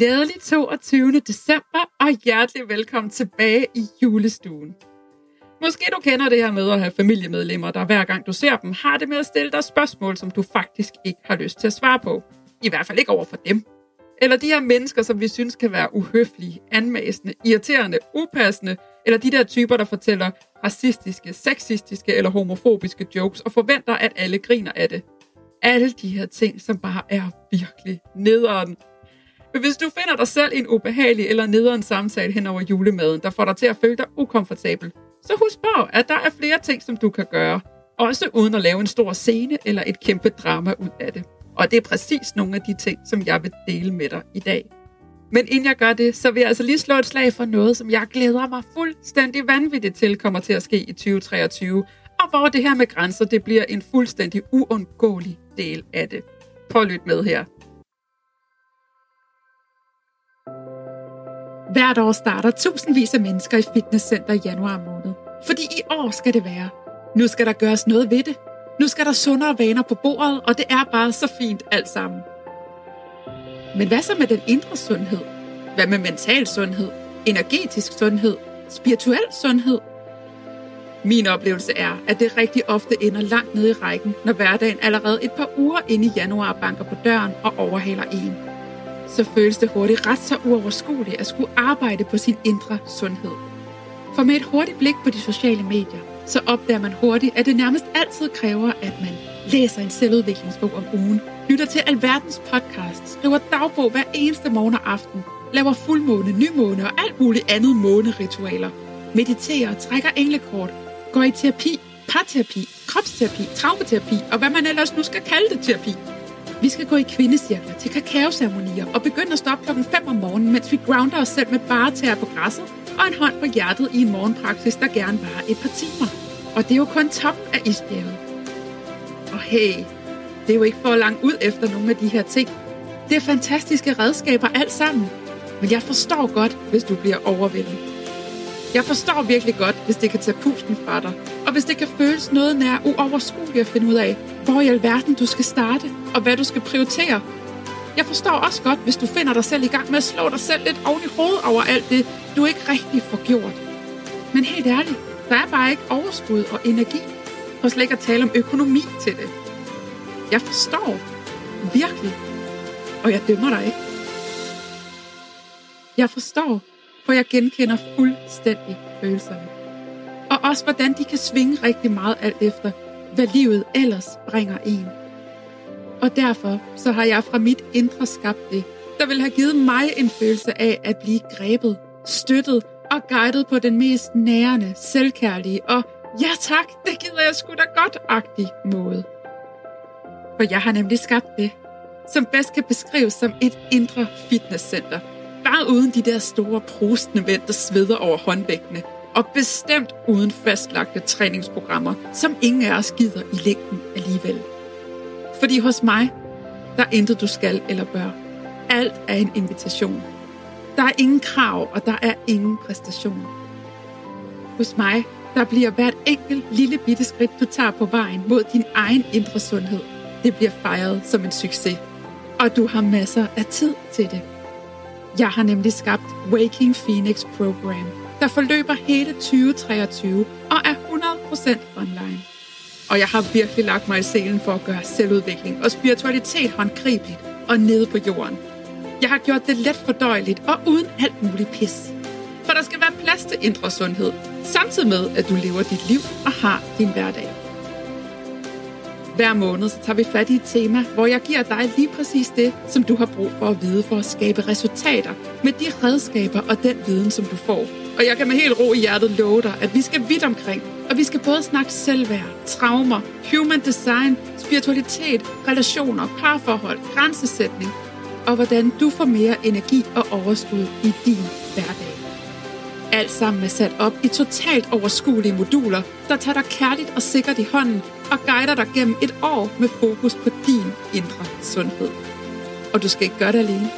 Glædelig 22. december, og hjertelig velkommen tilbage i julestuen. Måske du kender det her med at have familiemedlemmer, der hver gang du ser dem, har det med at stille dig spørgsmål, som du faktisk ikke har lyst til at svare på. I hvert fald ikke over for dem. Eller de her mennesker, som vi synes kan være uhøflige, anmæsende, irriterende, upassende, eller de der typer, der fortæller racistiske, sexistiske eller homofobiske jokes og forventer, at alle griner af det. Alle de her ting, som bare er virkelig nederen men hvis du finder dig selv i en ubehagelig eller nederen samtale hen over julemaden, der får dig til at føle dig ukomfortabel, så husk på, at der er flere ting, som du kan gøre, også uden at lave en stor scene eller et kæmpe drama ud af det. Og det er præcis nogle af de ting, som jeg vil dele med dig i dag. Men inden jeg gør det, så vil jeg altså lige slå et slag for noget, som jeg glæder mig fuldstændig vanvittigt til kommer til at ske i 2023, og hvor det her med grænser, det bliver en fuldstændig uundgåelig del af det. Prøv at lytte med her. Hvert år starter tusindvis af mennesker i fitnesscenter i januar måned. Fordi i år skal det være. Nu skal der gøres noget ved det. Nu skal der sundere vaner på bordet, og det er bare så fint alt sammen. Men hvad så med den indre sundhed? Hvad med mental sundhed? Energetisk sundhed? Spirituel sundhed? Min oplevelse er, at det rigtig ofte ender langt nede i rækken, når hverdagen allerede et par uger inde i januar banker på døren og overhaler en så føles det hurtigt ret så uoverskueligt at skulle arbejde på sin indre sundhed. For med et hurtigt blik på de sociale medier, så opdager man hurtigt, at det nærmest altid kræver, at man læser en selvudviklingsbog om ugen, lytter til alverdens podcast, skriver dagbog hver eneste morgen og aften, laver fuldmåne, nymåne og alt muligt andet måneritualer, mediterer, trækker englekort, går i terapi, parterapi, kropsterapi, traumaterapi og hvad man ellers nu skal kalde det terapi. Vi skal gå i kvindecirkler til kakaoceremonier og begynde at stoppe klokken 5 om morgenen, mens vi grounder os selv med bare tæer på græsset og en hånd på hjertet i en morgenpraksis, der gerne varer et par timer. Og det er jo kun toppen af isbjerget. Og hey, det er jo ikke for langt ud efter nogle af de her ting. Det er fantastiske redskaber alt sammen. Men jeg forstår godt, hvis du bliver overvældet. Jeg forstår virkelig godt, hvis det kan tage pusten fra dig, og hvis det kan føles noget nær uoverskueligt at finde ud af, hvor i alverden du skal starte, og hvad du skal prioritere. Jeg forstår også godt, hvis du finder dig selv i gang med at slå dig selv lidt oven i hovedet over alt det, du ikke rigtig får gjort. Men helt ærligt, der er bare ikke overskud og energi, for slet ikke at tale om økonomi til det. Jeg forstår. Virkelig. Og jeg dømmer dig ikke. Jeg forstår, for jeg genkender fuldstændig følelserne. Og også hvordan de kan svinge rigtig meget alt efter, hvad livet ellers bringer en. Og derfor så har jeg fra mit indre skabt det, der vil have givet mig en følelse af at blive grebet, støttet og guidet på den mest nærende, selvkærlige og ja tak, det gider jeg sgu da godt-agtig måde. For jeg har nemlig skabt det, som bedst kan beskrives som et indre fitnesscenter. Bare uden de der store prostende vand, der sveder over håndvægtene, og bestemt uden fastlagte træningsprogrammer, som ingen af os gider i længden alligevel. Fordi hos mig, der er intet du skal eller bør. Alt er en invitation. Der er ingen krav, og der er ingen præstation. Hos mig, der bliver hvert enkelt lille bitte skridt, du tager på vejen mod din egen indre sundhed, det bliver fejret som en succes. Og du har masser af tid til det. Jeg har nemlig skabt Waking Phoenix Program, der forløber hele 2023 og er 100% online. Og jeg har virkelig lagt mig i selen for at gøre selvudvikling og spiritualitet håndgribeligt og nede på jorden. Jeg har gjort det let fordøjeligt og uden alt muligt pis. For der skal være plads til indre sundhed, samtidig med, at du lever dit liv og har din hverdag. Hver måned så tager vi fat i et tema, hvor jeg giver dig lige præcis det, som du har brug for at vide for at skabe resultater med de redskaber og den viden, som du får. Og jeg kan med helt ro i hjertet love dig, at vi skal vidt omkring, og vi skal både snakke selvværd, traumer, human design, spiritualitet, relationer, parforhold, grænsesætning, og hvordan du får mere energi og overskud i din hverdag. Alt sammen er sat op i totalt overskuelige moduler, der tager dig kærligt og sikkert i hånden og guider dig gennem et år med fokus på din indre sundhed. Og du skal ikke gøre det alene.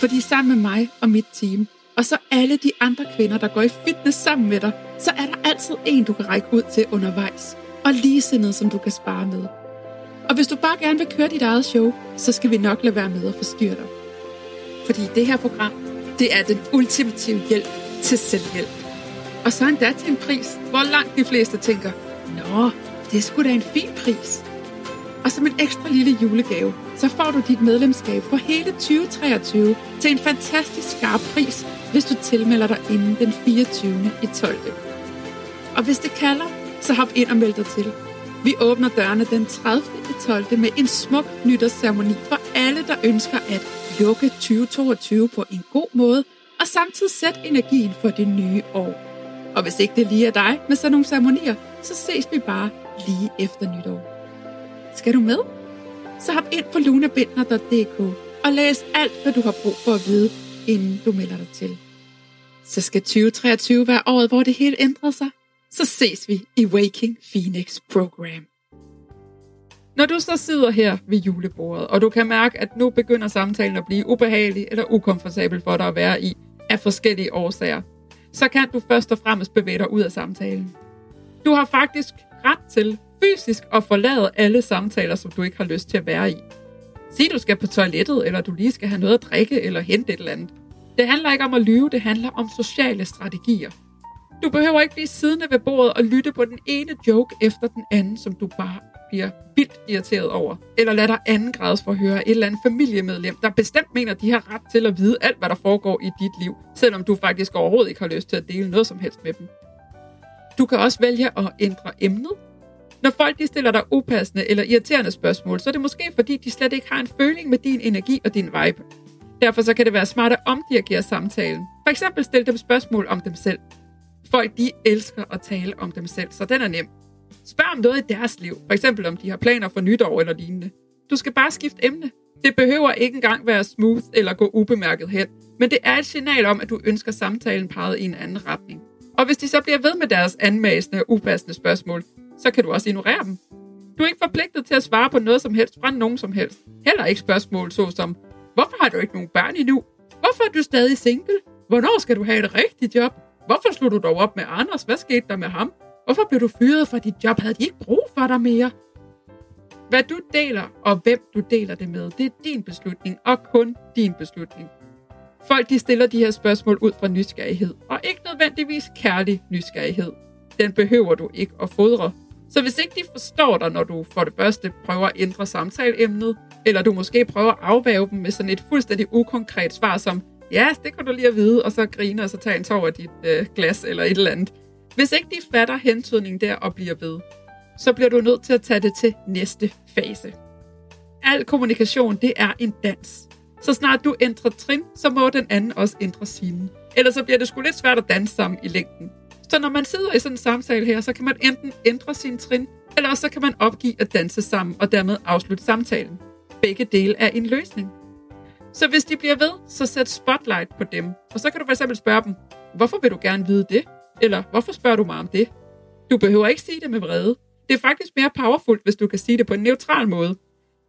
Fordi sammen med mig og mit team, og så alle de andre kvinder, der går i fitness sammen med dig, så er der altid en, du kan række ud til undervejs. Og ligesindede, som du kan spare med. Og hvis du bare gerne vil køre dit eget show, så skal vi nok lade være med at forstyrre dig. Fordi det her program, det er den ultimative hjælp til selvhjælp. Og så endda til en pris, hvor langt de fleste tænker, Nå, det skulle da en fin pris. Og som en ekstra lille julegave, så får du dit medlemskab for hele 2023 til en fantastisk skarp pris, hvis du tilmelder dig inden den 24. i 12. Og hvis det kalder, så hop ind og meld dig til. Vi åbner dørene den 30. i 12. med en smuk nytårsceremoni for alle, der ønsker at lukke 2022 på en god måde, og samtidig sætte energien for det nye år. Og hvis ikke det lige er dig med sådan nogle ceremonier, så ses vi bare lige efter nytår. Skal du med? Så hop ind på lunabindner.dk og læs alt, hvad du har brug for at vide, inden du melder dig til. Så skal 2023 være året, hvor det hele ændrer sig. Så ses vi i Waking Phoenix Program. Når du så sidder her ved julebordet, og du kan mærke, at nu begynder samtalen at blive ubehagelig eller ukomfortabel for dig at være i af forskellige årsager, så kan du først og fremmest bevæge dig ud af samtalen. Du har faktisk ret til fysisk at forlade alle samtaler, som du ikke har lyst til at være i. Sig, du skal på toilettet, eller du lige skal have noget at drikke, eller hente et eller andet. Det handler ikke om at lyve, det handler om sociale strategier. Du behøver ikke blive siddende ved bordet og lytte på den ene joke efter den anden, som du bare bliver vildt irriteret over. Eller lad dig anden grads høre et eller andet familiemedlem, der bestemt mener, at de har ret til at vide alt, hvad der foregår i dit liv, selvom du faktisk overhovedet ikke har lyst til at dele noget som helst med dem. Du kan også vælge at ændre emnet. Når folk de stiller dig upassende eller irriterende spørgsmål, så er det måske fordi, de slet ikke har en føling med din energi og din vibe. Derfor så kan det være smart at omdirigere samtalen. For eksempel stille dem spørgsmål om dem selv. Folk de elsker at tale om dem selv, så den er nem. Spørg om noget i deres liv, for eksempel om de har planer for nytår eller lignende. Du skal bare skifte emne. Det behøver ikke engang være smooth eller gå ubemærket hen, men det er et signal om, at du ønsker samtalen peget i en anden retning. Og hvis de så bliver ved med deres anmasende og upassende spørgsmål, så kan du også ignorere dem. Du er ikke forpligtet til at svare på noget som helst fra nogen som helst. Heller ikke spørgsmål såsom, hvorfor har du ikke nogen børn endnu? Hvorfor er du stadig single? Hvornår skal du have et rigtigt job? Hvorfor slog du dog op med Anders? Hvad skete der med ham? Hvorfor blev du fyret fra dit job? Havde de ikke brug for dig mere? Hvad du deler, og hvem du deler det med, det er din beslutning, og kun din beslutning. Folk de stiller de her spørgsmål ud fra nysgerrighed, og ikke nødvendigvis kærlig nysgerrighed. Den behøver du ikke at fodre. Så hvis ikke de forstår dig, når du for det første prøver at ændre samtaleemnet, eller du måske prøver at afvæve dem med sådan et fuldstændig ukonkret svar som, ja, det kan du lige at vide, og så griner og så tager en tår af dit øh, glas eller et eller andet, hvis ikke de fatter hentydningen der og bliver ved, så bliver du nødt til at tage det til næste fase. Al kommunikation, det er en dans. Så snart du ændrer trin, så må den anden også ændre sine. Ellers så bliver det sgu lidt svært at danse sammen i længden. Så når man sidder i sådan en samtale her, så kan man enten ændre sin trin, eller også så kan man opgive at danse sammen og dermed afslutte samtalen. Begge dele er en løsning. Så hvis de bliver ved, så sæt spotlight på dem. Og så kan du fx spørge dem, hvorfor vil du gerne vide det? Eller hvorfor spørger du mig om det? Du behøver ikke sige det med vrede. Det er faktisk mere powerfult, hvis du kan sige det på en neutral måde.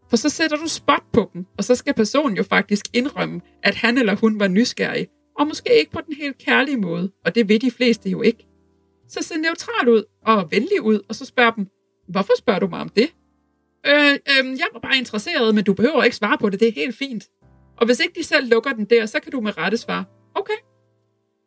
For så sætter du spot på dem, og så skal personen jo faktisk indrømme, at han eller hun var nysgerrig, og måske ikke på den helt kærlige måde, og det ved de fleste jo ikke. Så se neutral ud og venlig ud, og så spørg dem, hvorfor spørger du mig om det? Øh, øh, jeg var bare interesseret, men du behøver ikke svare på det, det er helt fint. Og hvis ikke de selv lukker den der, så kan du med rette svare, okay.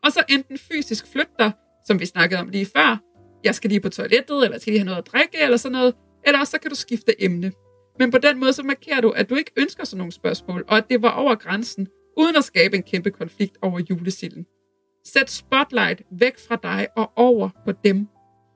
Og så enten fysisk flytte dig, som vi snakkede om lige før. Jeg skal lige på toilettet, eller skal lige have noget at drikke, eller sådan noget. Eller også så kan du skifte emne. Men på den måde så markerer du, at du ikke ønsker sådan nogle spørgsmål, og at det var over grænsen, uden at skabe en kæmpe konflikt over julesilden. Sæt spotlight væk fra dig og over på dem.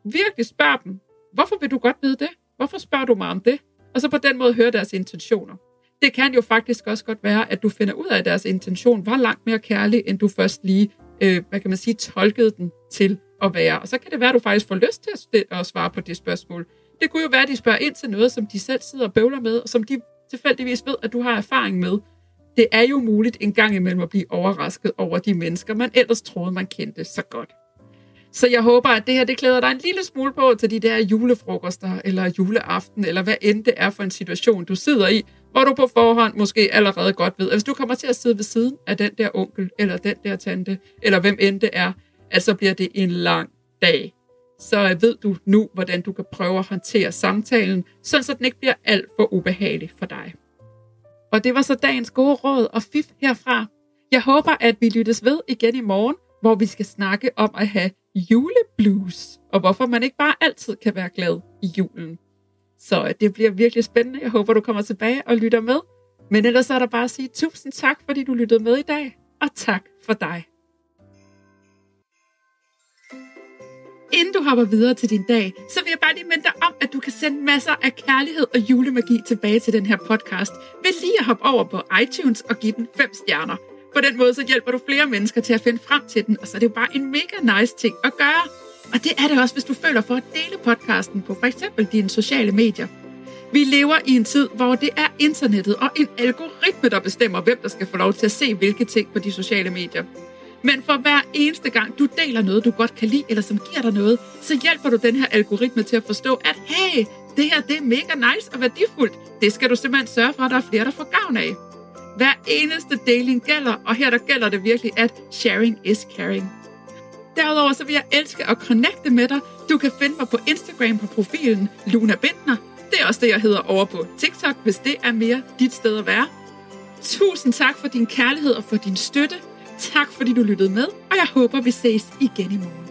Virkelig spørg dem, hvorfor vil du godt vide det? Hvorfor spørger du mig om det? Og så på den måde høre deres intentioner. Det kan jo faktisk også godt være, at du finder ud af, at deres intention var langt mere kærlig, end du først lige øh, hvad kan man sige, tolkede den til at være. Og så kan det være, at du faktisk får lyst til at, at svare på det spørgsmål. Det kunne jo være, at de spørger ind til noget, som de selv sidder og bøvler med, og som de tilfældigvis ved, at du har erfaring med det er jo muligt en gang imellem at blive overrasket over de mennesker, man ellers troede, man kendte så godt. Så jeg håber, at det her det klæder dig en lille smule på til de der julefrokoster, eller juleaften, eller hvad end det er for en situation, du sidder i, hvor du på forhånd måske allerede godt ved, at hvis du kommer til at sidde ved siden af den der onkel, eller den der tante, eller hvem end det er, at så bliver det en lang dag. Så ved du nu, hvordan du kan prøve at håndtere samtalen, sådan så den ikke bliver alt for ubehagelig for dig. Og det var så dagens gode råd og fif herfra. Jeg håber, at vi lyttes ved igen i morgen, hvor vi skal snakke om at have juleblues, og hvorfor man ikke bare altid kan være glad i julen. Så øh, det bliver virkelig spændende. Jeg håber, du kommer tilbage og lytter med. Men ellers er der bare at sige tusind tak, fordi du lyttede med i dag, og tak for dig. Inden du hopper videre til din dag, så vil jeg bare lige minde dig om, at du kan sende masser af kærlighed og julemagi tilbage til den her podcast ved lige at hoppe over på iTunes og give den 5 stjerner. På den måde så hjælper du flere mennesker til at finde frem til den, og så er det jo bare en mega nice ting at gøre. Og det er det også, hvis du føler for at dele podcasten på f.eks. dine sociale medier. Vi lever i en tid, hvor det er internettet og en algoritme, der bestemmer, hvem der skal få lov til at se hvilke ting på de sociale medier. Men for hver eneste gang, du deler noget, du godt kan lide, eller som giver dig noget, så hjælper du den her algoritme til at forstå, at hey, det her det er mega nice og værdifuldt. Det skal du simpelthen sørge for, at der er flere, der får gavn af. Hver eneste deling gælder, og her der gælder det virkelig, at sharing is caring. Derudover så vil jeg elske at connecte med dig. Du kan finde mig på Instagram på profilen Luna Bindner. Det er også det, jeg hedder over på TikTok, hvis det er mere dit sted at være. Tusind tak for din kærlighed og for din støtte. Tak fordi du lyttede med, og jeg håber, vi ses igen i morgen.